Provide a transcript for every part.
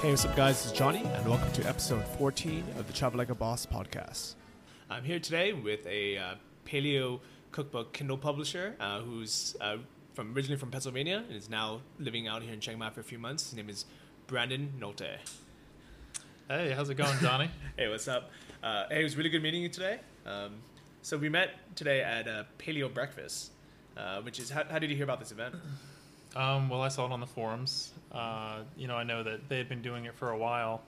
Hey, what's up, guys? This is Johnny, and welcome to episode 14 of the Travel Like a Boss podcast. I'm here today with a uh, paleo cookbook Kindle publisher uh, who's uh, from originally from Pennsylvania and is now living out here in Chiang Mai for a few months. His name is Brandon Nolte. Hey, how's it going, Johnny? hey, what's up? Uh, hey, it was really good meeting you today. Um, so we met today at a paleo breakfast, uh, which is how, how did you hear about this event? Um, well, I saw it on the forums. Uh, you know, I know that they had been doing it for a while,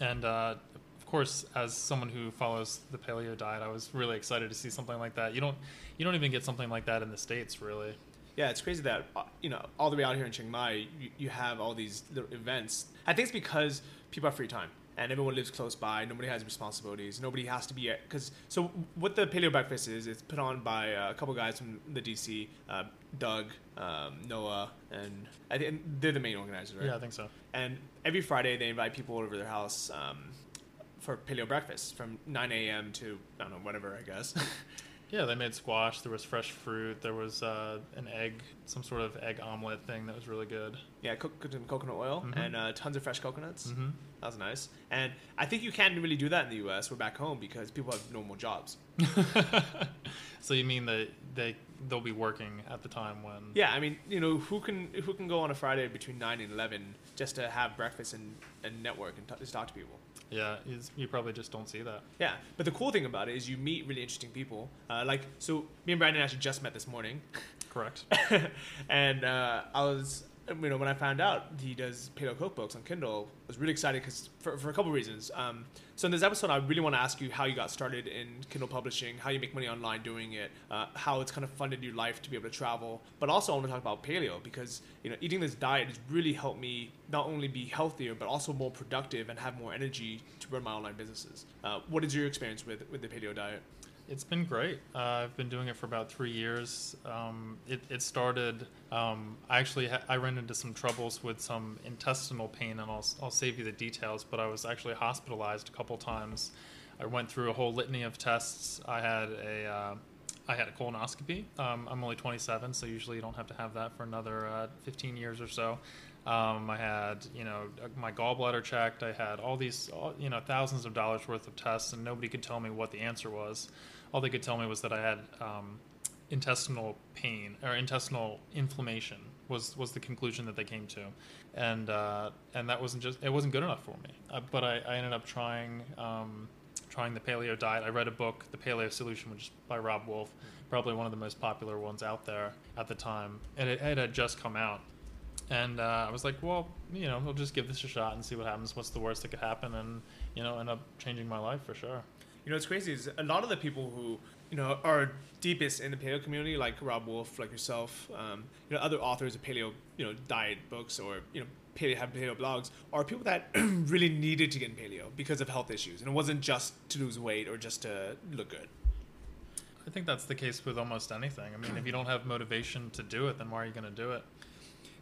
and uh, of course, as someone who follows the paleo diet, I was really excited to see something like that. You don't, you don't even get something like that in the states, really. Yeah, it's crazy that uh, you know all the way out here in Chiang Mai, you, you have all these events. I think it's because people have free time and everyone lives close by. Nobody has responsibilities. Nobody has to be because. So what the paleo breakfast is, it's put on by uh, a couple guys from the DC, uh, Doug, um, Noah, and I think they're the main organizers, right? Yeah, I think so. And every Friday they invite people over to their house um, for paleo breakfast from 9 a.m. to I don't know whatever I guess. Yeah, they made squash. There was fresh fruit. There was uh, an egg, some sort of egg omelet thing that was really good. Yeah, cooked in coconut oil Mhm. and uh, tons of fresh coconuts. Mm-hmm. That was nice. And I think you can't really do that in the U.S. We're back home because people have normal jobs. so you mean that they they'll be working at the time when? Yeah, I mean, you know, who can who can go on a Friday between nine and eleven just to have breakfast and, and network and t- just talk to people? Yeah, you probably just don't see that. Yeah, but the cool thing about it is you meet really interesting people. Uh, like, so me and Brandon actually just met this morning, Correct. and uh, I was, you know, when I found out he does paleo cookbooks on Kindle, I was really excited because for, for a couple of reasons. Um, so in this episode, I really want to ask you how you got started in Kindle publishing, how you make money online doing it, uh, how it's kind of funded your life to be able to travel, but also I want to talk about paleo because you know eating this diet has really helped me not only be healthier but also more productive and have more energy to run my online businesses. Uh, what is your experience with with the paleo diet? It's been great. Uh, I've been doing it for about three years. Um, it, it started. Um, I actually ha- I ran into some troubles with some intestinal pain, and I'll I'll save you the details. But I was actually hospitalized a couple times. I went through a whole litany of tests. I had a uh, I had a colonoscopy. Um, I'm only 27, so usually you don't have to have that for another uh, 15 years or so. Um, I had, you know, my gallbladder checked. I had all these, you know, thousands of dollars worth of tests, and nobody could tell me what the answer was. All they could tell me was that I had um, intestinal pain or intestinal inflammation was was the conclusion that they came to, and uh, and that wasn't just it wasn't good enough for me. Uh, but I, I ended up trying. Um, trying the paleo diet. I read a book, The Paleo Solution, which is by Robb Wolf, probably one of the most popular ones out there at the time, and it, it had just come out. And uh, I was like, well, you know, I'll just give this a shot and see what happens. What's the worst that could happen? And you know, end up changing my life for sure. You know, what's crazy is a lot of the people who you know are deepest in the paleo community, like Robb Wolf, like yourself, um, you know, other authors of paleo, you know, diet books or you know, paleo have paleo blogs, are people that really needed to get in paleo because of health issues, and it wasn't just to lose weight or just to look good. I think that's the case with almost anything. I mean, if you don't have motivation to do it, then why are you going to do it?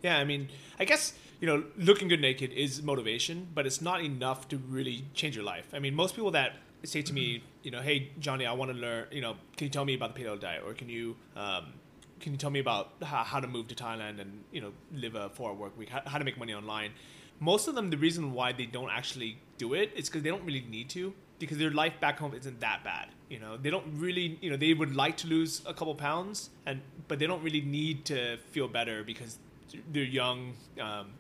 Yeah, I mean, I guess you know, looking good naked is motivation, but it's not enough to really change your life. I mean, most people that say to me, you know, hey Johnny, I want to learn. You know, can you tell me about the paleo diet, or can you um, can you tell me about how, how to move to Thailand and you know live a four hour work week, how, how to make money online? Most of them, the reason why they don't actually do it is because they don't really need to, because their life back home isn't that bad. You know, they don't really, you know, they would like to lose a couple pounds, and but they don't really need to feel better because they're young. Um,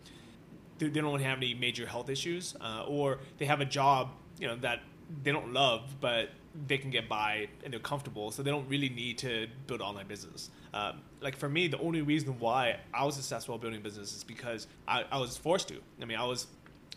they, don't have any major health issues, uh, or they have a job, you know, that they don't love, but they can get by and they're comfortable, so they don't really need to build online business. Um, like for me, the only reason why I was successful building business is because I, I was forced to. I mean, I was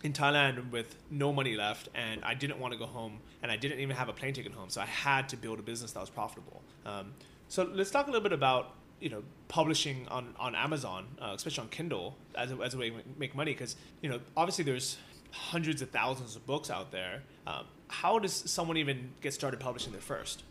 in Thailand with no money left, and I didn't want to go home, and I didn't even have a plane ticket home, so I had to build a business that was profitable. Um, so let's talk a little bit about you know publishing on on Amazon, uh, especially on Kindle, as a, as a way to make money, because you know obviously there's hundreds of thousands of books out there. Um, how does someone even get started publishing their first?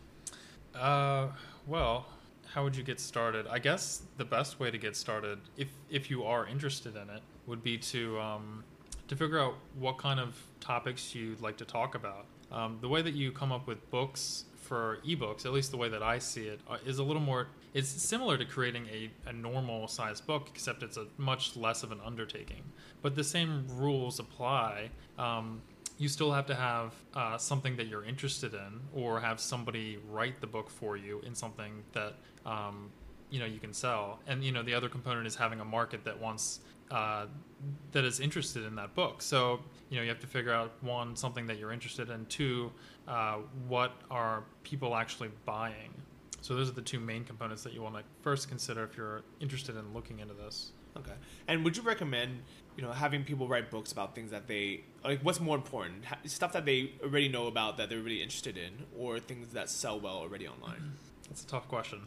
Uh, well, how would you get started? I guess the best way to get started, if if you are interested in it, would be to um, to figure out what kind of topics you'd like to talk about. Um, the way that you come up with books for ebooks, at least the way that I see it, uh, a little more. It's similar to creating a, a normal size book, except it's a much less of an undertaking. But the same rules apply. Um, you still have to have uh, something that you're interested in, or have somebody write the book for you in something that um, you know you can sell. And you know the other component is having a market that wants uh, that is interested in that book. So you know you have to figure out one something that you're interested in, two uh, what are people actually buying. So those are the two main components that you want to first consider if you're interested in looking into this. Okay. And would you recommend, you know, having people write books about things that they like? What's more important, stuff that they already know about that they're really interested in, or things that sell well already online? That's a tough question.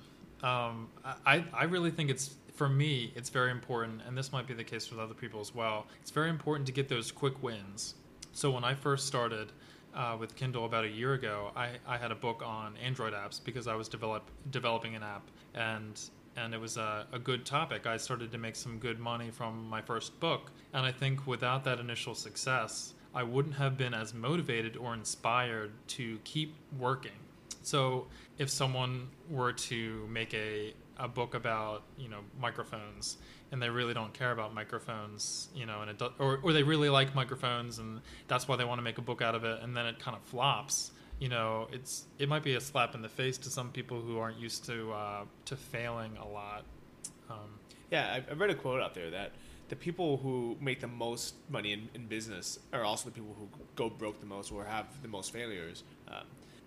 Um, I I really think it's for me it's very important, and this might be the case with other people as well. It's very important to get those quick wins. So when I first started. Uh, with Kindle about a year ago, I, I had a book on Android apps because I was develop, developing an app, and and it was a, a, good topic. I started to make some good money from my first book. And I think without that initial success, I wouldn't have been as motivated or inspired to keep working. So if someone were to make a, a book about, you know, microphones and they really don't care about microphones, you know, and it do, or, or they really like microphones and that's why they want to make a book out of it and then it kind of flops you know, it's it might be a slap in the face to some people who aren't used to uh, to failing a lot. Um, yeah, I, I read a quote out there that the people who make the most money in, in business are also the people who go broke the most or have the most failures. Um,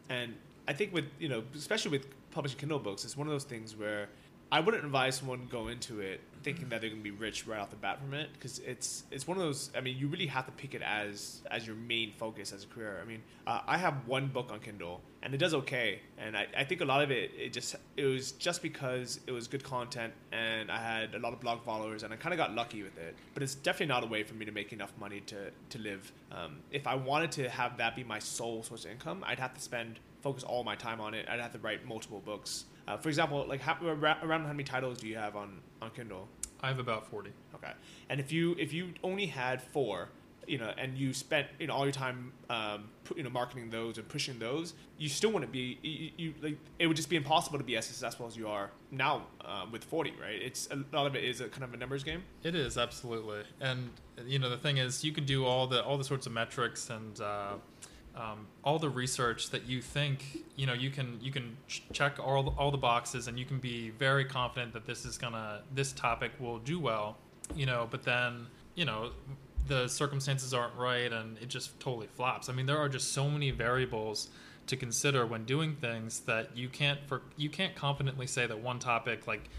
and I think with you know, especially with publishing Kindle books, it's one of those things where I wouldn't advise someone go into it thinking that they're going to be rich right off the bat from it because it's it's one of those. I mean, you really have to pick it as as your main focus as a career. I mean, uh, I have one book on Kindle and it does okay, and I, I think a lot of it it just it was just because it was good content and I had a lot of blog followers and I kind of got lucky with it. But it's definitely not a way for me to make enough money to to live. Um, if I wanted to have that be my sole source of income, I'd have to spend focus all my time on it. I'd have to write multiple books. Uh, for example, like how, around how many titles do you have on, on Kindle? I have about forty. Okay, and if you if you only had four, you know, and you spent you know all your time um, you know marketing those and pushing those, you still wouldn't be you, you, like it would just be impossible to be as successful as you are now uh, with forty, right? It's a lot of it is a kind of a numbers game. It is absolutely, and you know the thing is you can do all the all the sorts of metrics and. Uh, um, all the research that you think you know you can you can ch- check all the, all the boxes and you can be very confident that this is gonna this topic will do well you know but then you know the circumstances aren't right and it just totally flops. I mean there are just so many variables to consider when doing things that you can't for you can't confidently say that one topic like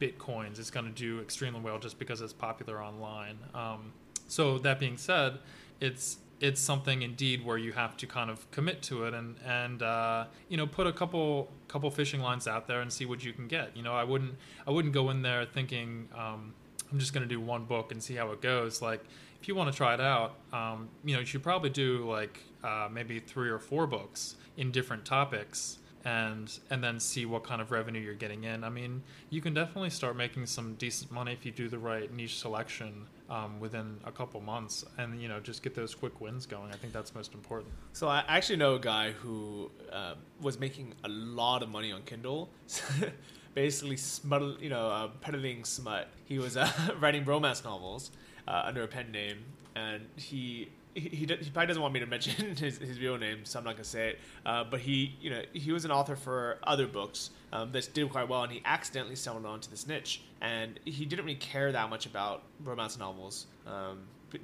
bitcoins is going to do extremely well just because it's popular online. Um, so that being said it's it's something indeed where you have to kind of commit to it and and uh, you know put a couple couple fishing lines out there and see what you can get. You know, I wouldn't I wouldn't go in there thinking um, I'm just going to do one book and see how it goes. Like if you want to try it out, um, you know, you should probably do like uh, maybe three or four books in different topics and and then see what kind of revenue you're getting in. I mean, you can definitely start making some decent money if you do the right niche selection um, within a couple months, and you know just get those quick wins going. I think that's most important. So I actually know a guy who uh, was making a lot of money on Kindle. Basically, smut, you know, uh, peddling smut. He was uh, writing romance novels uh, under a pen name, and he he, he, he, probably doesn't want me to mention his, his real name, so I'm not gonna say it. Uh, but he, you know, he was an author for other books um, that did quite well, and he accidentally stumbled onto this niche. And he didn't really care that much about romance novels, um,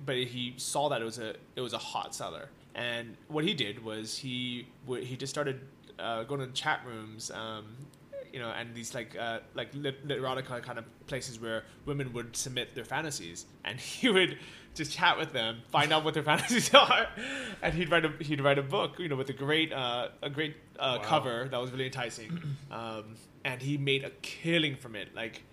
but, he saw that it was a it was a hot seller. And what he did was he he just started uh, going to chat rooms. Um, you know, and these like uh, like lit- erotica kind of places where women would submit their fantasies, and he would just chat with them, find out what their fantasies are, and he'd write a he'd write a book, you know, with a great uh, a great uh, wow. cover that was really enticing, um, and he made a killing from it. Like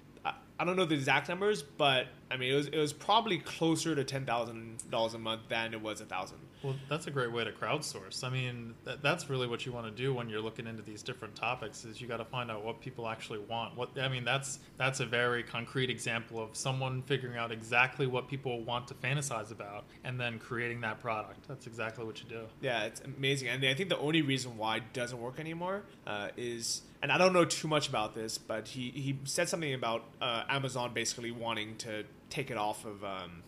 I, don't know the exact numbers, but I mean, it was it was probably closer to ten thousand dollars a month than it was a thousand. Well, that's a great way to crowdsource. I mean, that, that's really what you want to do when you're looking into these different topics. Is you got to find out what people actually want. What I mean, that's that's a very concrete example of someone figuring out exactly what people want to fantasize about, and then creating that product. That's exactly what you do. Yeah, it's amazing, and I think the only reason why it doesn't work anymore uh, is, and I don't know too much about this, but he he said something about uh, Amazon basically wanting to take it off of. Um,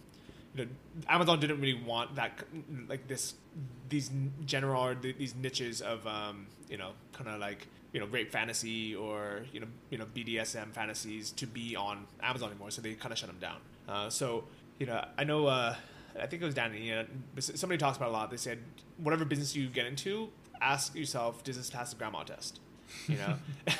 you know, Amazon didn't really want that like this these general these niches of um, you know kind of like you know rape fantasy or you know you know BDSM fantasies to be on Amazon anymore, so they kind of shut them down. Uh, so you know I know uh, I think it was Danny. You know, somebody talks about a lot. They said whatever business you get into, ask yourself, does this pass the grandma test? You know.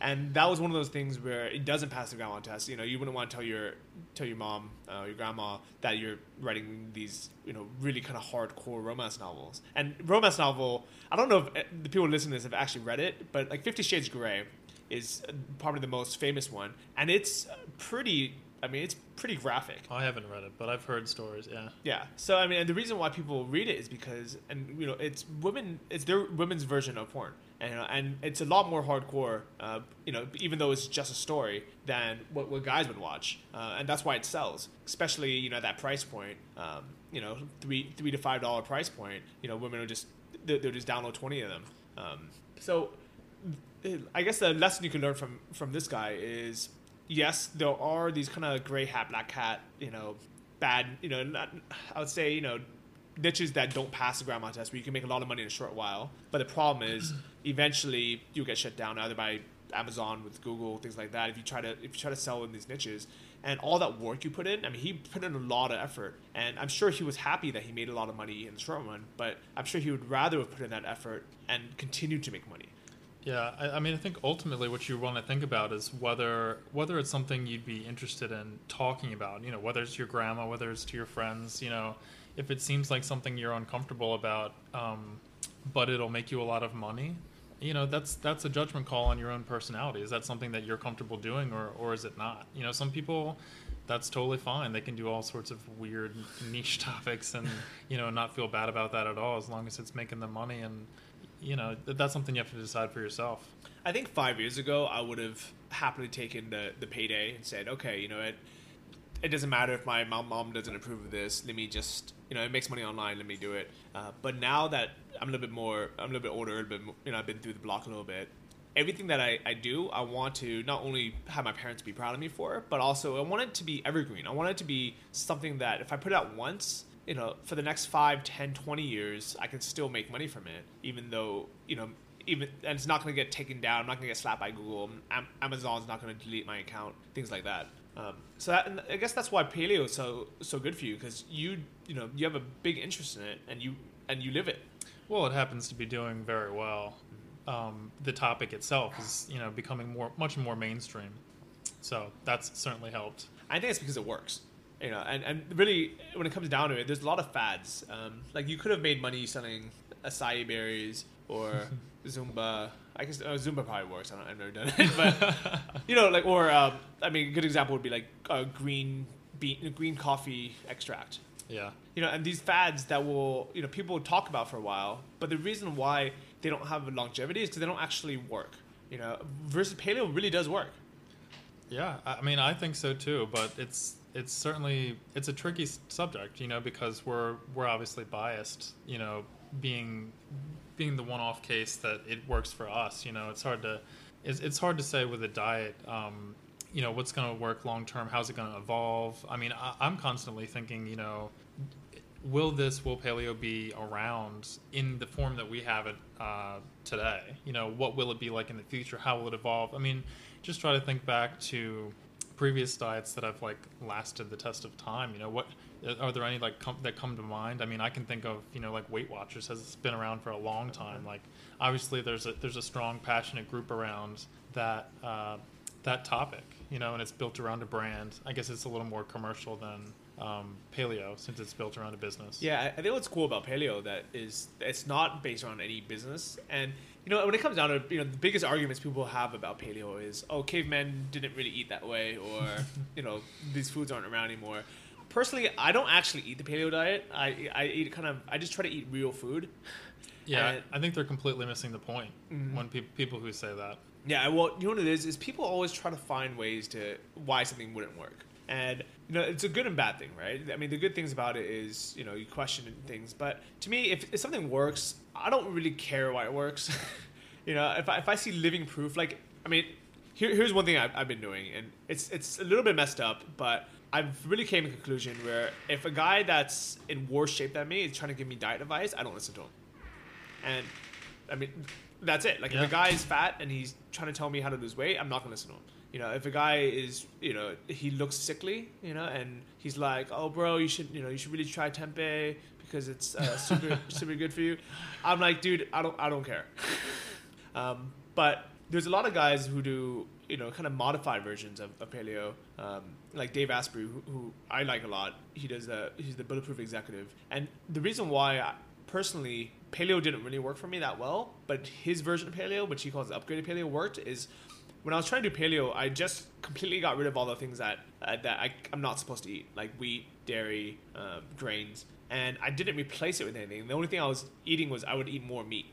and that was one of those things where it doesn't pass the grandma test. You know, you wouldn't want to tell your tell your mom, uh, your grandma, that you're writing these, you know, really kind of hardcore romance novels. And romance novel, I don't know if eh, the people listening to this have actually read it, but like Fifty Shades Grey is probably the most famous one, and it's pretty. I mean, it's pretty graphic. I haven't read it, but I've heard stories. Yeah. Yeah. So I mean, and the reason why people read it is because, and you know, it's women. It's their women's version of porn and and it's a lot more hardcore, uh, you know, even though it's just a story than what, what guys would watch, uh, and that's why it sells, especially you know that price point, um, you know, three three to five dollar price point. You know, women will just they'll, they'll just download twenty of them. Um, so, I guess the lesson you can learn from from this guy is yes, there are these kind of gray hat, black hat, you know, bad, you know, not, I would say, you know, niches that don't pass the grandma test where you can make a lot of money in a short while. But the problem is eventually you'll get shut down either by Amazon with Google, things like that. If you try to if you try to sell in these niches and all that work you put in, I mean he put in a lot of effort and I'm sure he was happy that he made a lot of money in the short run, but I'm sure he would rather have put in that effort and continue to make money. Yeah, I, I, mean, I think ultimately what you want to think about is whether whether it's something you'd be interested in talking about. You know, whether it's your grandma, whether it's to your friends. You know, if it seems like something you're uncomfortable about, um, but it'll make you a lot of money, you know that's that's a judgment call on your own personality. Is that something that you're comfortable doing, or or is it not? You know, some people that's totally fine. They can do all sorts of weird niche topics and you know not feel bad about that at all as long as it's making them money and you know that's something you have to decide for yourself. I think five years ago I would have happily taken the the payday and said, okay, you know it it doesn't matter if my mom, mom doesn't approve of this. Let me just, you know, it makes money online. Let me do it. Uh, but now that I'm a little bit more, I'm a little bit older, bit, you know, I've been through the block a little bit. Everything that I, I do, I want to not only have my parents be proud of me for, but also I want it to be evergreen. I want it to be something that if I put it out once, you know, for the next 5, 10, 20 years, I can still make money from it, even though, you know, even and it's not going to get taken down. I'm not going to get slapped by Google. Amazon's not going to delete my account. Things like that. Um, so that, I guess that's why paleo is so so good for you because you you know you have a big interest in it and you and you live it. Well, it happens to be doing very well. Um, the topic itself is you know becoming more much more mainstream, so that's certainly helped. I think it's because it works. You know, and, and really when it comes down to it, there's a lot of fads. Um, like you could have made money selling acai berries or Zumba. I guess uh, Zumba probably works. I don't, I've never done it, but you know, like or um, I mean, a good example would be like uh, green bean, green coffee extract. Yeah. You know, and these fads that will you know people talk about for a while, but the reason why they don't have longevity is because they don't actually work. You know, versus paleo really does work. Yeah, I mean, I think so too. But it's it's certainly it's a tricky subject, you know, because we're we're obviously biased, you know, being being the one-off case that it works for us. You know, it's hard to it's, it's hard to say with a diet. Um, you know, what's going to work long term? How's it going to evolve? I mean, I, I'm constantly thinking, you know, will this will paleo be around in the form that we have it uh, today you know what will it be like in the future how will it evolve i mean just try to think back to previous diets that have like lasted the test of time you know what are there any like com- that come to mind? I mean, I can think of you know like Weight Watchers has been around for a long time. Like obviously there's a there's a strong passionate group around that uh, that topic, you know, and it's built around a brand. I guess it's a little more commercial than um, paleo since it's built around a business. Yeah, I- I think what's cool about paleo that is it's not based on any business, and you know when it comes down to you know the biggest arguments people have about paleo is oh cavemen didn't really eat that way or you know these foods aren't around anymore. Personally, I don't actually eat the paleo diet. I I eat kind of I just try to eat real food. Yeah, And- I think they're completely missing the point mm-hmm. when pe- people who say that. Yeah, well, you know what it is? Is people always try to find ways to why something wouldn't work, and you know it's a good and bad thing, right? I mean, the good things about it is you know you question things, but to me, if, if something works, I don't really care why it works. you know, if I, if I see living proof, like I mean, here, here's one thing I've, I've been doing, and it's it's a little bit messed up, but I've really came to a conclusion where if a guy that's in worse shape than me is trying to give me diet advice, I don't listen to him. And I mean, that's it. Like Yeah. if a guy is fat and he's trying to tell me how to lose weight, I'm not gonna listen to him. You know, if a guy is, you know, he looks sickly, you know, and he's like, "Oh, bro, you should, you know, you should really try tempeh because it's uh, super, super good for you." I'm like, dude, I don't, I don't care. Um, but there's a lot of guys who do, you know, kind of modified versions of, of paleo, um, like Dave Asprey, who, who I like a lot. He does the, he's the bulletproof executive, and the reason why I, personally paleo didn't really work for me that well, but his version of paleo, which he calls upgraded paleo, worked. Is when I was trying to do paleo, I just completely got rid of all the things that uh, that I, I'm not supposed to eat, like wheat, dairy, um, grains, and I didn't replace it with anything. The only thing I was eating was I would eat more meat,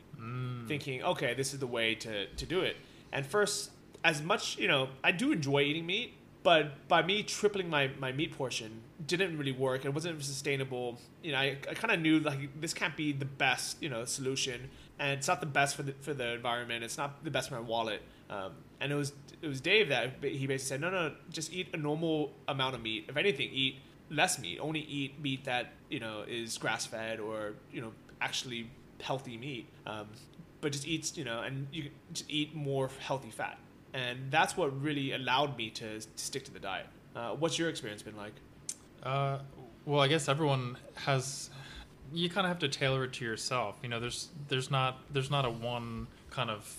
thinking, okay, this is the way to to do it. And first, as much you know, I do enjoy eating meat, but by me tripling my, my meat portion didn't really work. It wasn't sustainable. You know, I, I kind of knew like this can't be the best you know solution, and it's not the best for the for the environment. It's not the best for my wallet. Um, and it was it was Dave that he basically said, no, no, just eat a normal amount of meat. If anything, eat less meat. Only eat meat that you know is grass fed or you know actually healthy meat. Um, but just eat you know, and you just eat more healthy fat. And that's what really allowed me to, to stick to the diet. Uh, what's your experience been like? Uh, well, I guess everyone has. You kind of have to tailor it to yourself. You know, there's there's not there's not a one kind of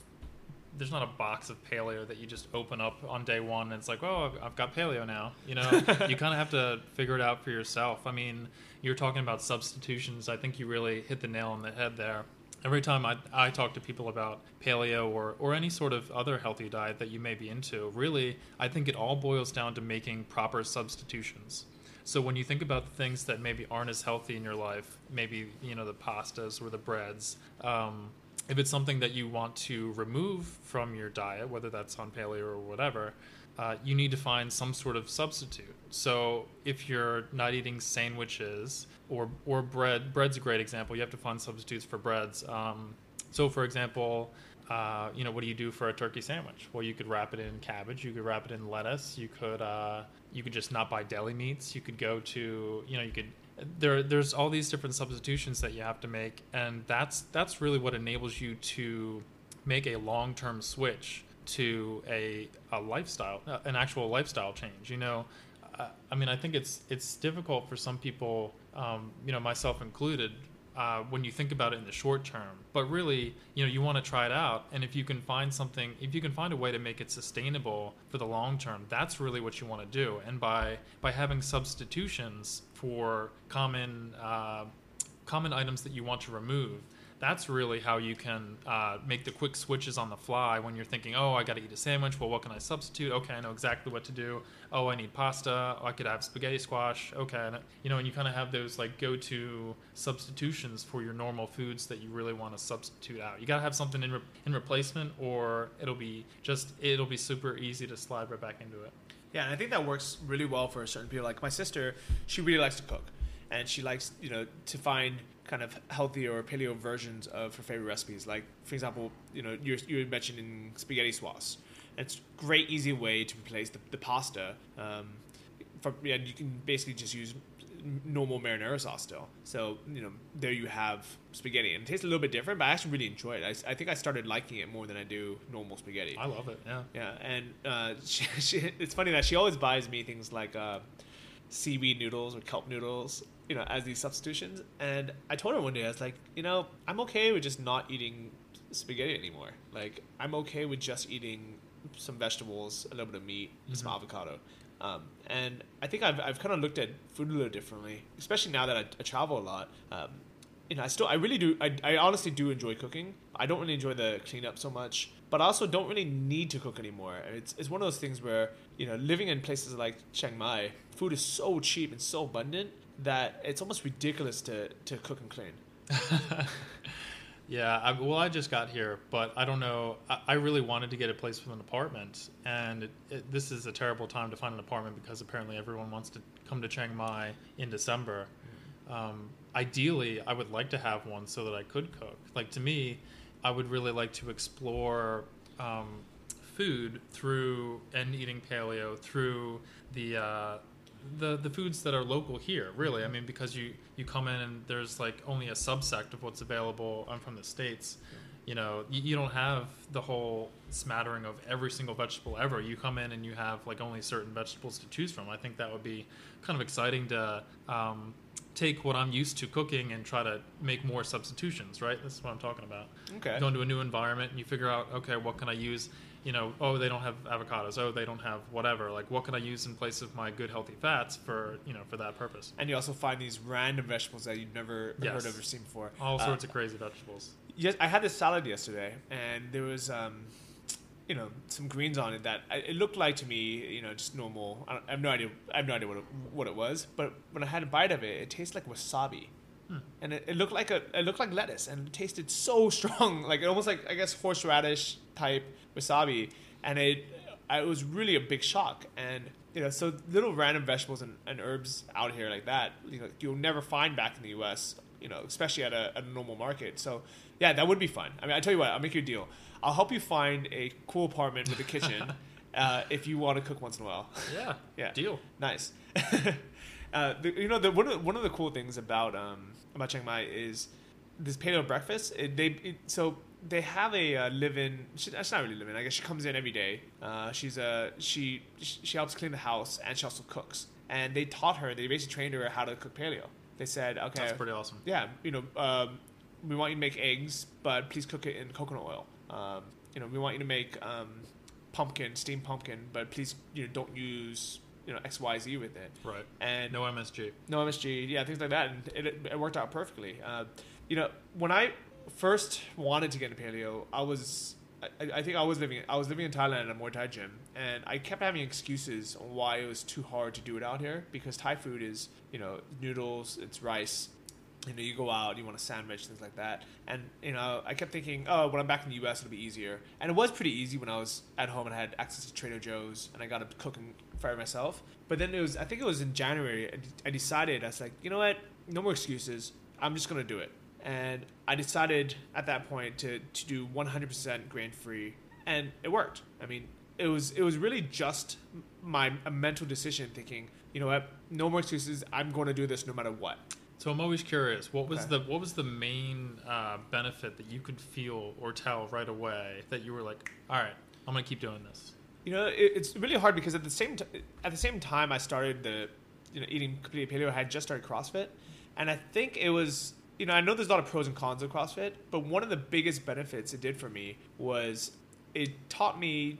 there's not a box of paleo that you just open up on day one and it's like, oh, I've- I've got paleo now. You know, you kind of have to figure it out for yourself. I mean, you're talking about substitutions. I think you really hit the nail on the head there. Every time I, I talk to people about paleo or, or any sort of other healthy diet that you may be into, really, I think it all boils down to making proper substitutions. So when you think about the things that maybe aren't as healthy in your life, maybe you know the pastas or the breads, um, if it's something that you want to remove from your diet, whether that's on paleo or whatever, uh, you need to find some sort of substitute. So if you're not eating sandwiches or or bread, bread's a great example. You have to find substitutes for breads. Um, so for example. Uh, you know, what do you do for a turkey sandwich? Well, you could wrap it in cabbage. You could wrap it in lettuce. You could uh, you could just not buy deli meats. You could go to you know you could there there's all these different substitutions that you have to make, and that's that's really what enables you to make a long term switch to a a lifestyle, uh, an actual lifestyle change. You know, I mean, I think it's it's difficult for some people, um, you know, myself included, uh, when you think about it in the short term. But really, you know, you want to try it out, and if you can find something, if you can find a way to make it sustainable for the long term, that's really what you want to do. And by by having substitutions for common uh, common items that you want to remove. That's really how you can uh, make the quick switches on the fly when you're thinking, oh, I got to eat a sandwich. Well, what can I substitute? Okay, I know exactly what to do. Oh, I need pasta. I could have spaghetti squash. Okay, and, you know, and you kind of have those like go-to substitutions for your normal foods that you really want to substitute out. You got to have something in, re- in replacement, or it'll be just it'll be super easy to slide right back into it. Yeah, and I think that works really well for a certain people. Like my sister, she really likes to cook, and she likes you know to find kind of healthier or paleo versions of her favorite recipes. Like for example, you know you you mentioned in spaghetti sauce. It's a great easy way to replace the, the pasta. Um, from, yeah, you can basically just use normal marinara sauce still. So you know there you have spaghetti, and it tastes a little bit different, but I actually really enjoy it. I, I think I started liking it more than I do normal spaghetti. I love it. Yeah. Yeah, and uh, she, she, it's funny that she always buys me things like uh, seaweed noodles or kelp noodles, you know, as these substitutions. And I told her one day, I was like, you know, I'm okay with just not eating spaghetti anymore. Like, I'm okay with just eating some vegetables, a little bit of meat, some avocado. Um, and I think I've, I've kind of looked at food a little differently, especially now that I, I travel a lot. Um, you know, I still, I really do, I, I honestly do enjoy cooking. I don't really enjoy the cleanup so much, but I also don't really need to cook anymore. It's, it's one of those things where, you know, living in places like Chiang Mai, food is so cheap and so abundant that it's almost ridiculous to, to cook and clean. Yeah, I, well, I just got here, but I don't know. I, I really wanted to get a place with an apartment, and it, it, this is a terrible time to find an apartment because apparently everyone wants to come to Chiang Mai in December. Um, ideally, I would like to have one so that I could cook. Like to me, I would really like to explore um, food through and eating paleo through the uh, the the foods that are local here really. I mean because you you come in and there's like only a subsect of what's available i'm from the states you know you, you don't have the whole smattering of every single vegetable ever. You come in and you have like only certain vegetables to choose from. I think that would be kind of exciting to um, take what i'm used to cooking and try to make more substitutions right? That's what i'm talking about. Okay. go into a new environment and you figure out okay what can i use you know oh they don't have avocados oh they don't have whatever like what can i use in place of my good healthy fats for you know for that purpose And you also find these random vegetables that you've never Yes. heard of or seen before. all Uh, sorts of crazy vegetables Yes, I had this salad yesterday, and there was, um, you know, some greens on it that it looked like to me, you know, just normal. I, don't, I have no idea. I have no idea what it, what it was, but when I had a bite of it, it tasted like wasabi, and it, it looked like a it looked like lettuce, and it tasted so strong, like almost like I guess horseradish type wasabi, and it it was really a big shock, and you know, so little random vegetables and, and herbs out here like that, you know, you'll never find back in the U.S. You know, especially at a, at a normal market. So, yeah, that would be fun. I mean, I tell you what, I'll make you a deal. I'll help you find a cool apartment with a kitchen uh, if you want to cook once in a while. yeah Yeah. deal Nice. uh, the, you know, the, one of the, one of the cool things about um, about Chiang Mai is this paleo breakfast. It, they it, so they have a uh, live-in. She, that's not really live-in. I guess she comes in every day. Uh, she's a she she helps clean the house and she also cooks. And they taught her. They basically trained her how to cook paleo. They said, okay, that's pretty awesome yeah, you know, um, we want you to make eggs, but please cook it in coconut oil. Um, you know, we want you to make um, pumpkin, steamed pumpkin, but please, you know, don't use you know X Y Z with it. right And no msg no MSG, yeah, things like that, and it, it worked out perfectly. Uh, you know, when I first wanted to get into paleo, I was, I, I think I was living, I was living in Thailand at a Muay Thai gym, and I kept having excuses on why it was too hard to do it out here because Thai food is, you know, noodles, it's rice. You know, you go out, you want a sandwich, things like that, and you know, I kept thinking, oh, when I'm back in the U.S., it'll be easier, and it was pretty easy when I was at home and I had access to Trader Joe's, and I got to cook and fire myself. But then it was, I think it was in January, I decided, I was like, you know what, no more excuses, I'm just gonna do it, and I decided at that point to to do 100% grain free, and it worked. I mean, it was it was really just my a mental decision, thinking, you know what, no more excuses, I'm going to do this no matter what. so i'm always curious what was Okay. the what was the main uh, benefit that you could feel or tell right away that you were like all right i'm gonna keep doing this You know, it, it's really hard because at the same t- at the same time I started the, you know, eating completely paleo. I had just started CrossFit, and I think it was, you know, I know there's a lot of pros and cons of CrossFit, but one of the biggest benefits it did for me was it taught me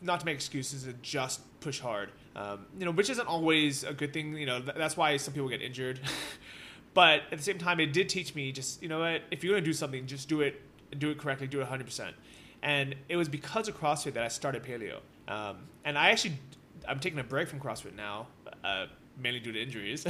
not to make excuses and just push hard. Um, you know, which isn't always a good thing. You know, th- that's why some people get injured. but at the same time, it did teach me just, you know what, if you're gonna do something, just do it, do it correctly, do it 100 percent. And it was because of CrossFit that I started paleo. Um, and I actually, I'm taking a break from CrossFit now, uh, mainly due to injuries.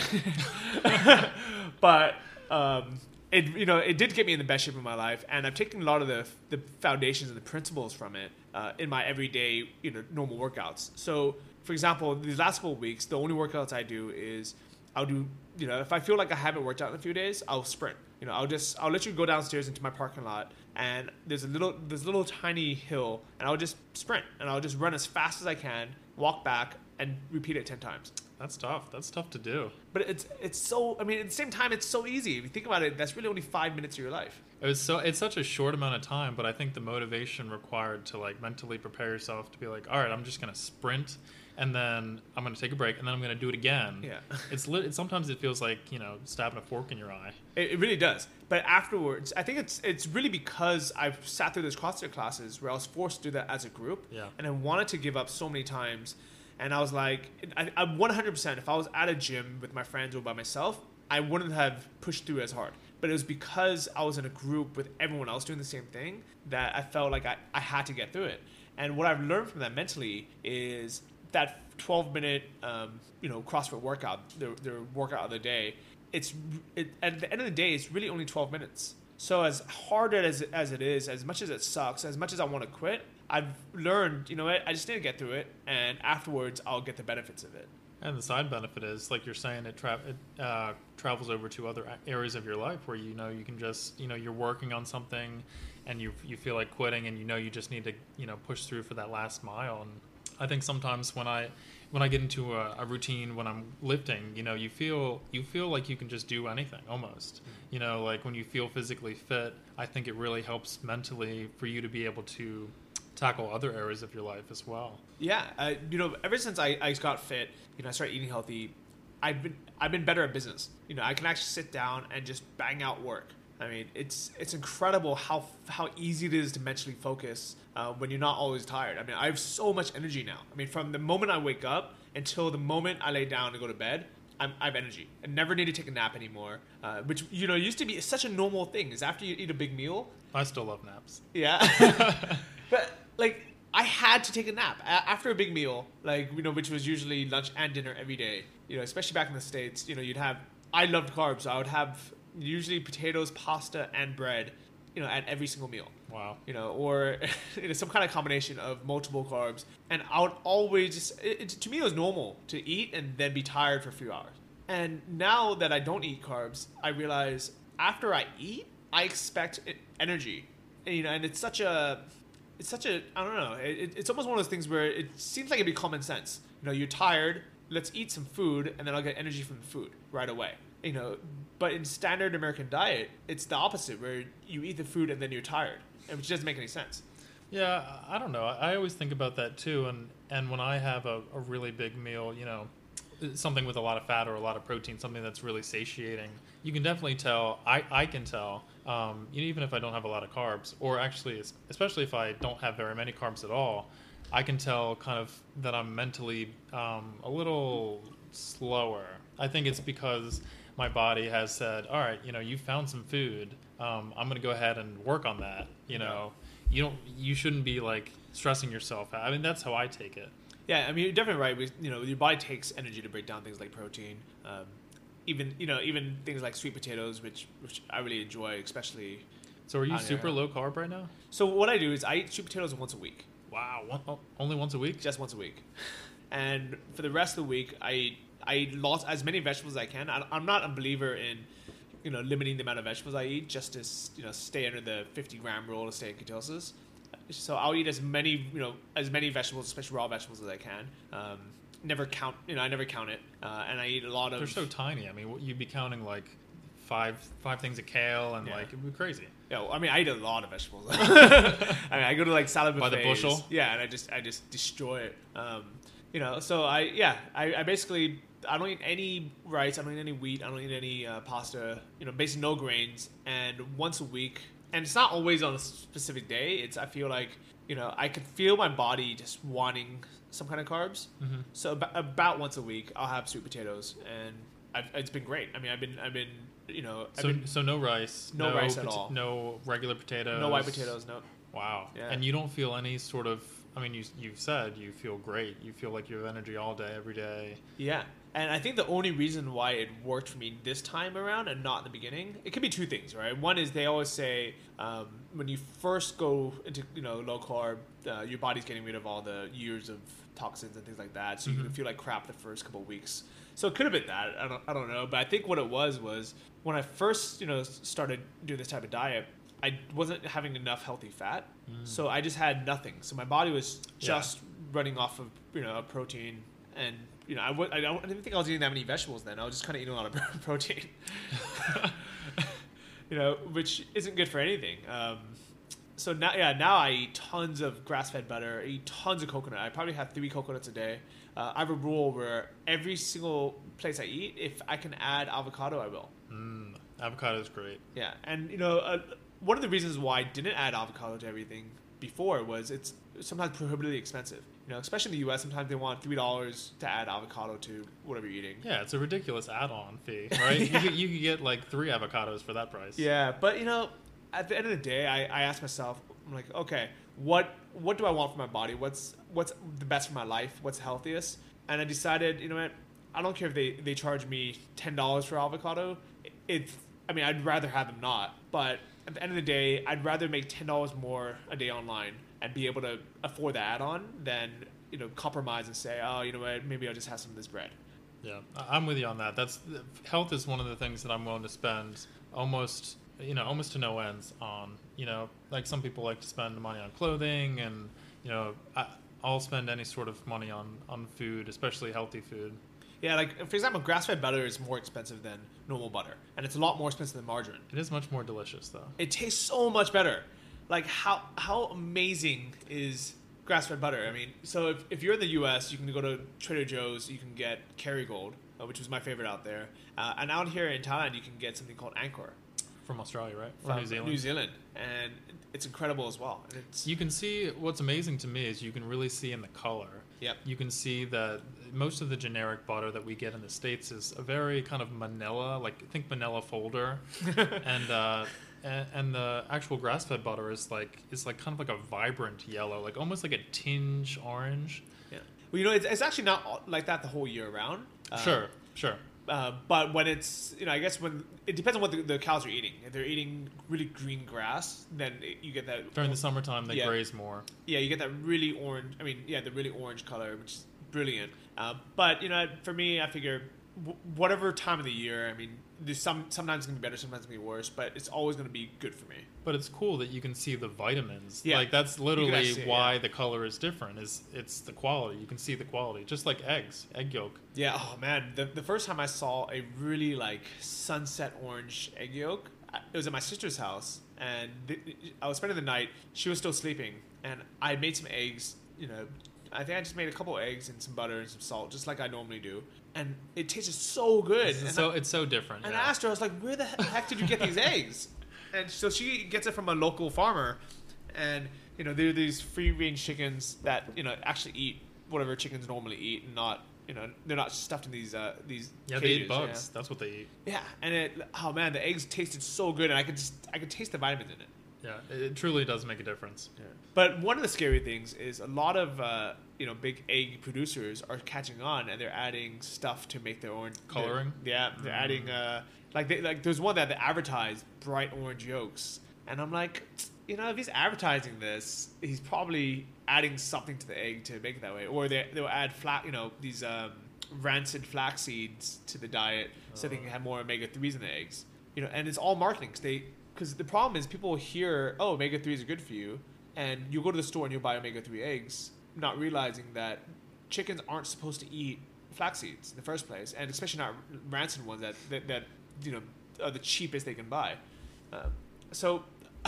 but um, it, you know, it did get me in the best shape of my life, and I've taken a lot of the the foundations and the principles from it uh, in my everyday, you know, normal workouts. So, for example, these last couple weeks, the only workouts I do is I'll do, you know, if I feel like I haven't worked out in a few days, I'll sprint. You know, I'll just I'll let you go downstairs into my parking lot, and there's a little there's a little tiny hill, and I'll just sprint, and I'll just run as fast as I can, walk back, and repeat it ten times. that's tough that's tough to do But it's it's so I mean at the same time it's so easy. If you think about it, that's really only five minutes of your life. It was so it's such a short amount of time, but I think the motivation required to like mentally prepare yourself to be like, all right, I'm just gonna sprint, and then I'm gonna take a break, and then I'm gonna do it again. Yeah. it's lit. It, sometimes it feels like you know stabbing a fork in your eye. It, it really does. But afterwards, I think it's it's really because I've sat through those CrossFit classes where I was forced to do that as a group. Yeah. And I wanted to give up so many times, and I was like, I, am 100%. If I was at a gym with my friends or by myself, I wouldn't have pushed through as hard. But it was because I was in a group with everyone else doing the same thing that I felt like I, I had to get through it. And what I've learned from that mentally is that 12 minute, um, you know, CrossFit workout, their, the workout of the day, it's it, at the end of the day, it's really only 12 minutes. So as hard as as it is, as much as it sucks, as much as I want to quit, I've learned, you know what, I just need to get through it, and afterwards I'll get the benefits of it. And the side benefit is, like you're saying, it, tra- it uh, travels over to other areas of your life where you know you can just, you know, you're working on something, and you you feel like quitting, and you know you just need to, you know, push through for that last mile. And I think sometimes when I when I get into a, a, routine when I'm lifting, you know, you feel you feel like you can just do anything almost. Mm-hmm. You know, like when you feel physically fit, I think it really helps mentally for you to be able to tackle other areas of your life as well. Yeah, uh, you know, ever since I, I got fit, you know, I started eating healthy. I've been I've been better at business. You know, I can actually sit down and just bang out work. I mean, it's it's incredible how how easy it is to mentally focus uh, when you're not always tired. I mean, I have so much energy now. I mean, from the moment I wake up until the moment I lay down and go to bed, I'm, i have energy. I never need to take a nap anymore, uh, which you know used to be such a normal thing. Is after you eat a big meal. I still love naps. Yeah, but like I had to take a nap after a big meal, like you know, which was usually lunch and dinner every day. You know, especially back in the states, you know, you'd have. I loved carbs. So I would have usually potatoes, pasta, and bread, you know, at every single meal. Wow. You know, or you know, some kind of combination of multiple carbs. And I would always just, it, it, to me, it was normal to eat and then be tired for a few hours. And now that I don't eat carbs, I realize after I eat, I expect energy. And, you know, and it's such a, it's such a, I don't know, it, it's almost one of those things where it seems like it'd be common sense. You know, you're tired, let's eat some food, and then I'll get energy from the food right away you know, but in standard American diet, it's the opposite, where you eat the food and then you're tired, which doesn't make any sense. Yeah, I don't know. I always think about that too, and and when I have a, a really big meal, you know, something with a lot of fat or a lot of protein, something that's really satiating, you can definitely tell. I, I can tell, um, even if I don't have a lot of carbs, or actually, especially if I don't have very many carbs at all, I can tell kind of that I'm mentally um, a little slower. I think it's because my body has said, all right, you know, you found some food. Um, I'm going to go ahead and work on that. You know, you don't, you shouldn't be like stressing yourself. I mean, that's how I take it. Yeah, I mean, you're definitely right. We, you know, your body takes energy to break down things like protein. Um, even you know, even things like sweet potatoes, which which I really enjoy, especially. So, are you super low carb right now? So what I do is I eat sweet potatoes once a week. Wow, one, oh, only once a week? Just once a week. And for the rest of the week, I I eat lots as many vegetables as I can. I, am not a believer in you know limiting the amount of vegetables I eat just to you know stay under the 50 gram rule to stay in ketosis. So I'll eat as many you know as many vegetables, especially raw vegetables, as I can. Um, never count you know I never count it, uh, and I eat a lot of. They're so tiny. I mean, you'd be counting like five five things of kale and yeah. like it'd be crazy. Yeah, I mean, I eat a lot of vegetables. I mean, I go to like salad buffets. By the bushel. Yeah, and I just I just destroy it. Um, you know, so I yeah I, I basically I don't eat any rice. I don't eat any wheat. I don't eat any uh, pasta. You know, basically no grains. And once a week, and it's not always on a specific day. It's I feel like you know I could feel my body just wanting some kind of carbs. Mm-hmm. So about, about, once a week, I'll have sweet potatoes, and I've, it's been great. I mean, I've been I've been you know so been, so no rice, no, no rice at all, no regular potatoes, no white potatoes, no. Wow. Yeah. And you don't feel any sort of I mean, you you've said you feel great. You feel like you have energy all day, every day. Yeah, and I think the only reason why it worked for me this time around and not in the beginning, it could be two things, right? One is they always say um, when you first go into you know low carb, uh, your body's getting rid of all the years of toxins and things like that, so mm-hmm. you can feel like crap the first couple weeks. So it could have been that. I don't, I don't know, but I think what it was was when I first you know started doing this type of diet, I wasn't having enough healthy fat, mm. so I just had nothing. So my body was just yeah. running off of you know protein, and you know I w- I, don't, I didn't think I was eating that many vegetables then. I was just kind of eating a lot of protein, you know, which isn't good for anything. Um, so now, yeah, now I eat tons of grass-fed butter. I eat tons of coconut. I probably have three coconuts a day. Uh, I have a rule where every single place I eat, if I can add avocado, I will. Mm, avocado is great. Yeah, and you know, uh, one of the reasons why I didn't add avocado to everything before was it's sometimes prohibitively expensive. You know, especially in the U.S., sometimes they want three dollars to add avocado to whatever you're eating. Yeah, it's a ridiculous add-on fee, right? Yeah. you, could, you could get like three avocados for that price. Yeah, but you know, at the end of the day, I, I ask myself, I'm like, okay, what what do I want for my body? What's what's the best for my life? What's healthiest? And I decided, you know what? I don't care if they, they charge me ten dollars for avocado. It's I mean, I'd rather have them not. But at the end of the day, I'd rather make ten dollars more a day online and be able to afford the add-on than you know compromise and say, oh, you know what? Maybe I'll just have some of this bread. Yeah, I'm with you on that. That's health is one of the things that I'm willing to spend almost, you know, almost to no ends on. You know, like some people like to spend money on clothing, and you know, I, I'll spend any sort of money on on food, especially healthy food. Yeah, like for example, grass-fed butter is more expensive than normal butter, and it's a lot more expensive than margarine. It is much more delicious, though. It tastes so much better. Like how how amazing is grass-fed butter? I mean, so if, if you're in the U.S., you can go to Trader Joe's, you can get Kerrygold, uh, which was my favorite out there, uh, and out here in Thailand, you can get something called Anchor From Australia, right? Or from New Zealand. New Zealand, and it's incredible as well. And it's You can see what's amazing to me is you can really see in the color. Yep. You can see that most of the generic butter that we get in the states is a very kind of manila, like think manila folder, and uh, and, and the actual grass-fed butter is like is like kind of like a vibrant yellow, like almost like a tinge orange. yeah. Well, you know, it's, it's actually not like that the whole year round. Uh, sure, sure. Uh, but when it's you know I guess when it depends on what the, the cows are eating. If they're eating really green grass, then it, you get that During the summertime, they Yeah. graze more. yeah, you get that really orange. I mean, yeah, the really orange color, which is brilliant. Uh, but you know, for me, I figure w- whatever time of the year. I mean, there's some sometimes it's gonna be better, sometimes it's gonna be worse, but it's always gonna be good for me. But it's cool that you can see the vitamins. Yeah. Like that's literally see why yeah. the color is different. Is it's the quality. You can see the quality, just like eggs, egg yolk. Yeah. Oh man, the the first time I saw a really like sunset orange egg yolk, it was at my sister's house, and th- I was spending the night. She was still sleeping, and I made some eggs. You know, I think I just made a couple eggs and some butter and some salt, just like I normally do, and it tasted so good. It's And so I- it's so different. And yeah. I asked her, I was like, "Where the heck did you get these eggs?" And so she gets it from a local farmer, and you know, they're these free range chickens that you know actually eat whatever chickens normally eat, and not you know they're not stuffed in these uh, these yeah, they eat bugs. That's what they eat. Yeah. yeah, and it oh man, the eggs tasted so good, and I could just I could taste the vitamins in it. Yeah, it, it truly does make a difference. Yeah. But one of the scary things is a lot of uh, you know big egg producers are catching on and they're adding stuff to make their own Coloring? yeah, they're Mm. adding uh, like they, like there's one that they advertise bright orange yolks, and I'm like, you know, if he's advertising this, he's probably adding something to the egg to make it that way, or they they'll add flat you know these um, rancid flax seeds to the diet so they can have more omega threes in the eggs, you know, and it's all marketing. Because they because the problem is people hear oh omega threes are good for you, and you go to the store and you buy omega three eggs, not realizing that chickens aren't supposed to eat flax seeds in the first place, and especially not rancid ones that that, that you know are the cheapest they can buy. Um, so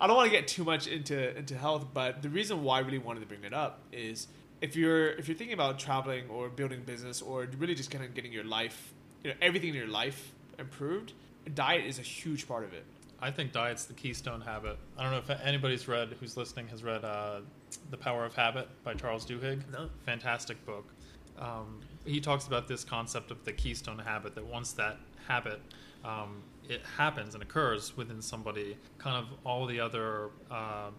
I don't want to get too much into into health, but the reason why I really wanted to bring it up is if you're if you're thinking about traveling or building business or really just kind of getting your life, you know, everything in your life improved, diet is a huge part of it. I think diet's the keystone habit. I don't know if anybody's read, who's listening, has read uh, The Power of Habit by Charles Duhigg. No. Fantastic book. Um, he talks about this concept of the keystone habit, that once that habit um, it happens and occurs within somebody, kind of all the other uh,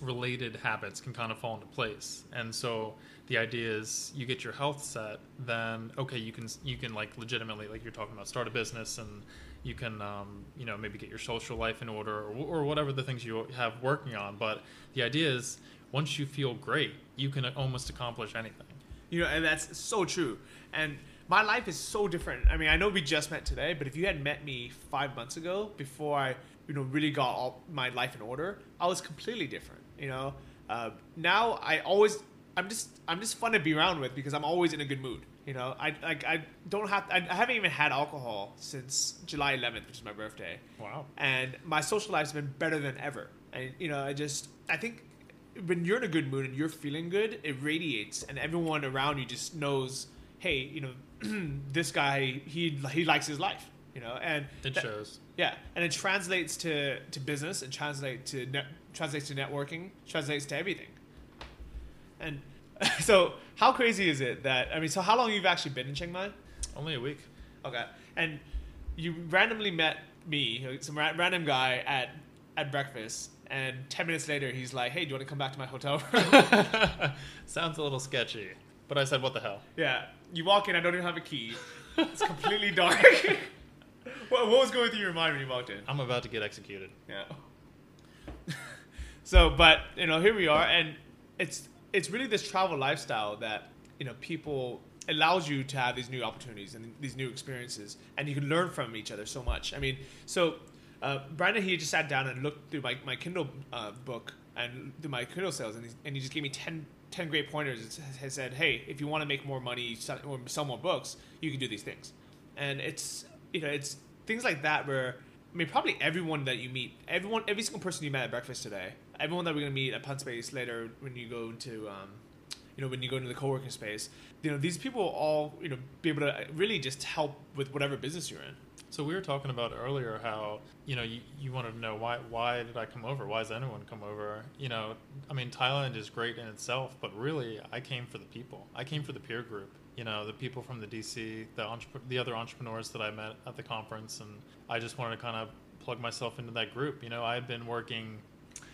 related habits can kind of fall into place. And so the idea is you get your health set, then okay, you can you can like legitimately like you're talking about start a business and you can um, you know maybe get your social life in order or, or whatever the things you have working on. But the idea is once you feel great, you can almost accomplish anything. You know, and that's so true. And my life is so different. I mean, I know we just met today, but if you had met me five months ago, before I, you know, really got all my life in order, I was completely different. You know, uh, now I always, I'm just, I'm just fun to be around with because I'm always in a good mood. You know, I like, I don't have, I, I haven't even had alcohol since July 11th, which is my birthday Wow. and my social life's been better than ever. And you know, I just I think when you're in a good mood and you're feeling good, it radiates, and everyone around you just knows, hey, you know, this guy he he likes his life, you know, and It that- shows. yeah, and it translates to to business, and translate to net, translates to networking, translates to everything. And so how crazy is it that I mean? So how long you've actually been in Chiang Mai? Only a week. Okay, and you randomly met me, some ra- random guy at at breakfast, and ten minutes later he's like, "Hey, do you want to come back to my hotel room?" Sounds a little sketchy, but I said, "What the hell?" yeah, you walk in, I don't even have a key. It's completely dark. what, what was going through your mind when you walked in? I'm about to get executed. Yeah. so, but you know, here we are, and it's it's really this travel lifestyle that you know people allows you to have these new opportunities and these new experiences, and you can learn from each other so much. I mean, so uh, Brandon he just sat down and looked through my my Kindle uh, book and through my Kindle sales, and he, and he just gave me 10, 10 great pointers. He said, "Hey, if you want to make more money sell, or sell more books, you can do these things." And it's you know it's things like that where I mean probably everyone that you meet, everyone, every single person you met at breakfast today, everyone that we're gonna meet at Punspace later when you go into um, you know when you go into the co-working space, you know these people will all you know be able to really just help with whatever business you're in. So we were talking about earlier how you know you, you wanted to know why why did I come over? Why does anyone come over? You know, I mean Thailand is great in itself, but really I came for the people. I came for the peer group. You know, the people from the DC, the entrep- the other entrepreneurs that I met at the conference, and I just wanted to kind of plug myself into that group. You know, I had been working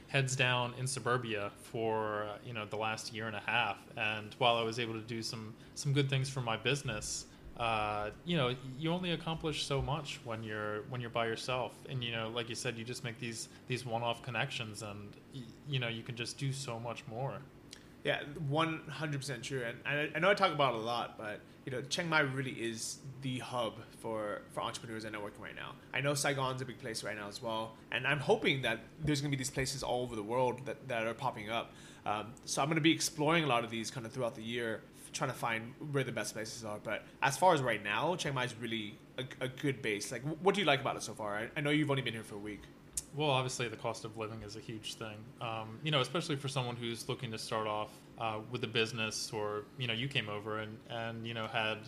heads down in suburbia for you know the last year and a half, and while I was able to do some some good things for my business uh, you know you only accomplish so much when you're when you're by yourself and you know like you said you just make these these one-off connections and you know you can just do so much more Yeah, one hundred percent true. And I, I know I talk about a lot, but you know, Chiang Mai really is the hub for for entrepreneurs and networking right now. I know Saigon's a big place right now as well, and I'm hoping that there's going to be these places all over the world that, that are popping up. Um, so I'm going to be exploring a lot of these kind of throughout the year, trying to find where the best places are. But as far as right now, Chiang Mai is really a, a good base. Like, what do you like about it so far? I, I know you've only been here for a week. well obviously the cost of living is a huge thing um, you know especially for someone who's looking to start off uh, with a business or you know you came over and and you know had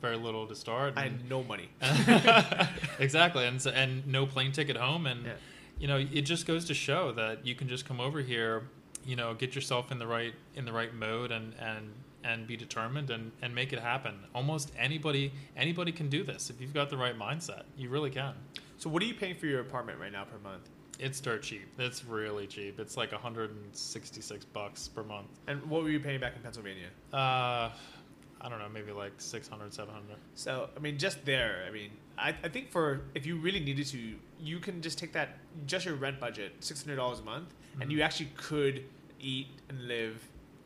very little to start I had no money. exactly, and and no plane ticket home, and Yeah. you know it just goes to show that you can just come over here, you know, get yourself in the right in the right mode, and and and be determined and and make it happen. Almost anybody anybody can do this if you've got the right mindset. You really can. So, what are you paying for your apartment right now per month? It's dirt cheap. It's really cheap. It's like 166 bucks per month. And what were you paying back in Pennsylvania? Uh, I don't know, maybe like 600, 700. So I mean, just there. I mean, I, I think for if you really needed to, you can just take that just your rent budget, six hundred dollars a month, and Mhm. you actually could eat and live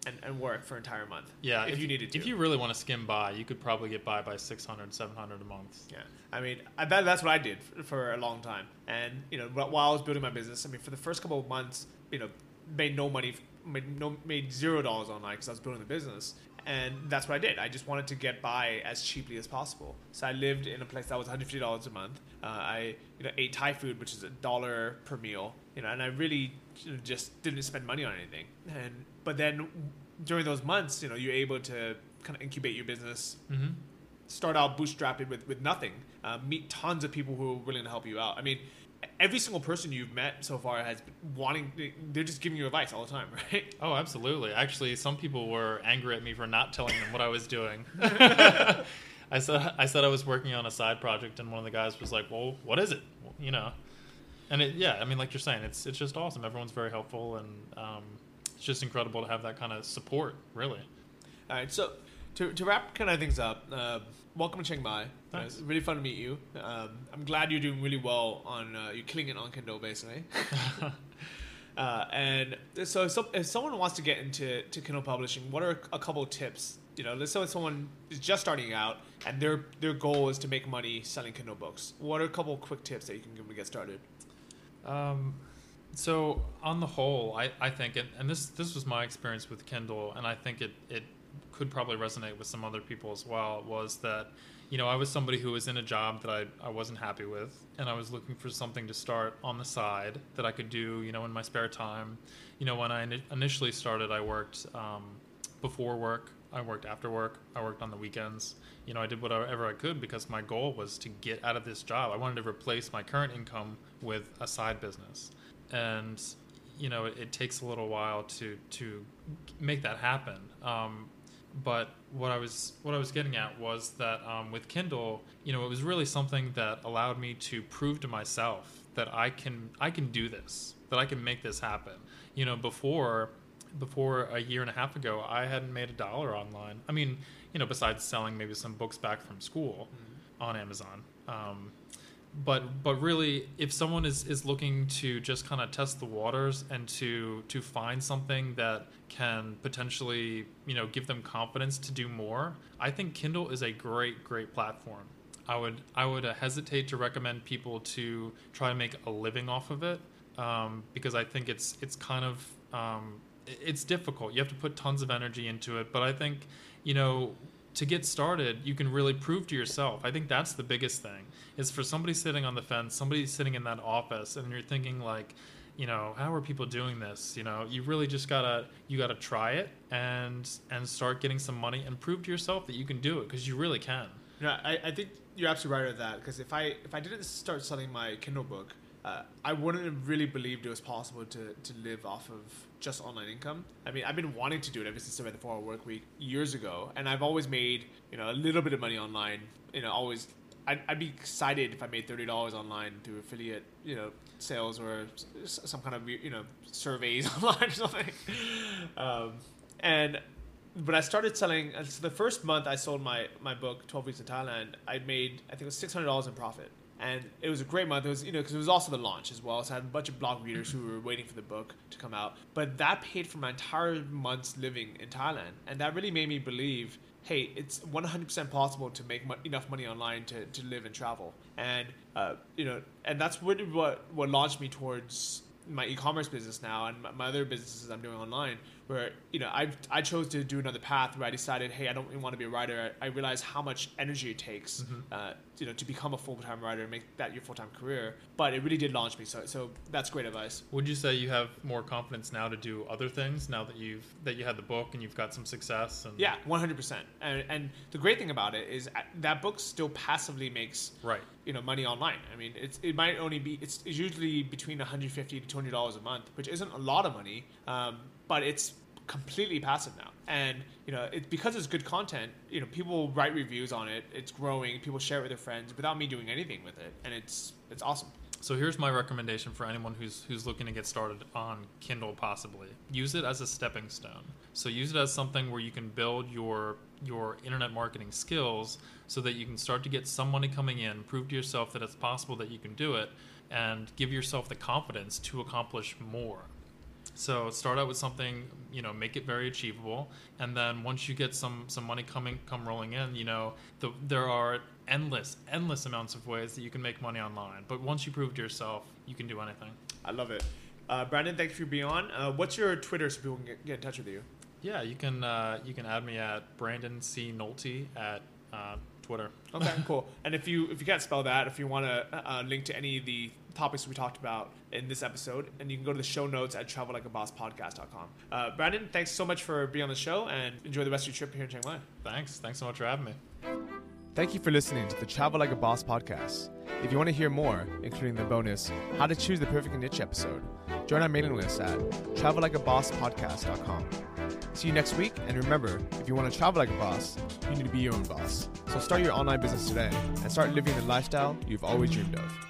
and, and work for an entire month. Yeah, if, you needed to. If you really want to skim by, you could probably get by by 600, 700 a month. yeah, I mean, I, that, that's what I did for, for a long time. And you know, while I was building my business, I mean, for the first couple of months, you know, made no money, made no made zero dollars online because I was building the business. And that's what I did. I just wanted to get by as cheaply as possible. So I lived in a place that was $150 a month. Uh, I you know ate Thai food, which is a dollar per meal. You know, and I really just didn't spend money on anything. And but then during those months, you know, you're able to kind of incubate your business, Mm-hmm. start out bootstrapped with, with nothing, uh, meet tons of people who are willing to help you out. I mean, every single person you've met so far has been wanting, they're just giving you advice all the time, right? Oh, absolutely. Actually, some people were angry at me for not telling them what I was doing. I said I said I was working on a side project, and one of the guys was like, "Well, what is it?" You know, and it, yeah, I mean, like you're saying, it's it's just awesome. Everyone's very helpful, and um, it's just incredible to have that kind of support. Really, All right, so to, to wrap kind of things up, uh, welcome to Chiang Mai. Uh, Thanks. It's really fun to meet you. Um, I'm glad you're doing really well on, uh, you're killing it on Kindle, basically. Uh, and so, if, some, if someone wants to get into to Kindle publishing, what are a couple of tips? You know, let's say someone is just starting out and their their goal is to make money selling Kindle books. What are a couple of quick tips that you can give them to get started? Um, so on the whole, I, I think, and, this this was my experience with Kindle, and I think it, it could probably resonate with some other people as well, was that, you know, I was somebody who was in a job that I, I wasn't happy with, and I was looking for something to start on the side that I could do, you know, in my spare time. You know, when I ini- initially started, I worked um, before work, I worked after work, I worked on the weekends. You know, I did whatever I could because my goal was to get out of this job. I wanted to replace my current income with a side business. And you know it, it takes a little while to to make that happen. Um, but what I was what I was getting at was that um, with Kindle, you know, it was really something that allowed me to prove to myself that I can I can do this, that I can make this happen. You know, before before a year and a half ago, I hadn't made a dollar online. I mean, you know, besides selling maybe some books back from school mm-hmm. on Amazon. Um, but but really if someone is, is looking to just kind of test the waters and to to find something that can potentially you know give them confidence to do more i think kindle is a great great platform i would i would uh, hesitate to recommend people to try to make a living off of it um, because i think it's it's kind of um, it's difficult you have to put tons of energy into it but i think you know to get started, you can really prove to yourself. I think that's the biggest thing is for somebody sitting on the fence, somebody sitting in that office, and you're thinking like, you know, how are people doing this? You know, you really just gotta you gotta try it and and start getting some money and prove to yourself that you can do it because you really can. Yeah, I, I think you're absolutely right with that because if I if I didn't start selling my Kindle book, uh, I wouldn't have really believed it was possible to to live off of just online income. I mean, I've been wanting to do it ever since I read the Four Hour Work Week years ago, and I've always made you know a little bit of money online. You know, always I'd, I'd be excited if I made thirty dollars online through affiliate you know sales or some kind of you know surveys online or something. Um, and when I started selling, uh, so the first month I sold my my book, Twelve Weeks in Thailand, I made I think it was six hundred dollars in profit and it was a great month. It was you know because it was also the launch as well, so I had a bunch of blog readers who were waiting for the book to come out. But that paid for my entire month's living in Thailand, and that really made me believe, hey, it's 100% possible to make mo- enough money online to, to live and travel, and uh, you know, and that's really what what launched me towards my e-commerce business now and my other businesses I'm doing online where you know I I chose to do another path where I decided hey I don't even want to be a writer. I, I realized how much energy it takes mm-hmm. uh, you know to become a full-time writer and make that your full-time career but it really did launch me so so that's great advice. Would you say you have more confidence now to do other things now that you've that you had the book and you've got some success and yeah 100% and, and the great thing about it is uh, that book still passively makes right. you know money online. I mean it's it might only be it's, it's usually between 150 to 200 dollars a month which isn't a lot of money um, but it's completely passive now. And you know, it, because it's good content, you know, people write reviews on it. It's growing. People share it with their friends without me doing anything with it, and it's it's awesome. So here's my recommendation for anyone who's who's looking to get started on Kindle possibly. Use it as a stepping stone. So use it as something where you can build your your internet marketing skills so that you can start to get some money coming in, prove to yourself that it's possible that you can do it and give yourself the confidence to accomplish more. So start out with something, you know, make it very achievable, and then once you get some some money coming come rolling in, you know, the, there are endless endless amounts of ways that you can make money online. But once you prove to yourself, you can do anything. I love it. Uh, Brandon, thank you for being on. Uh, what's your Twitter so people can get, get in touch with you? Yeah, you can uh, you can add me at Brandon C Nolte at uh, Twitter. Okay, cool. And if you if you can't spell that, if you want to uh, link to any of the topics we talked about in this episode, and you can go to the show notes at travellikeabosspodcast.com. Uh, Brandon, thanks so much for being on the show, and enjoy the rest of your trip here in Chiang Mai. Thanks. Thanks so much for having me. Thank you for listening to the Travel Like a Boss podcast. If you want to hear more, including the bonus How to Choose the Perfect Niche episode, join our mailing list at travellikeabosspodcast.com. See you next week, and remember, if you want to travel like a boss, you need to be your own boss. So start your online business today and start living the lifestyle you've always dreamed of.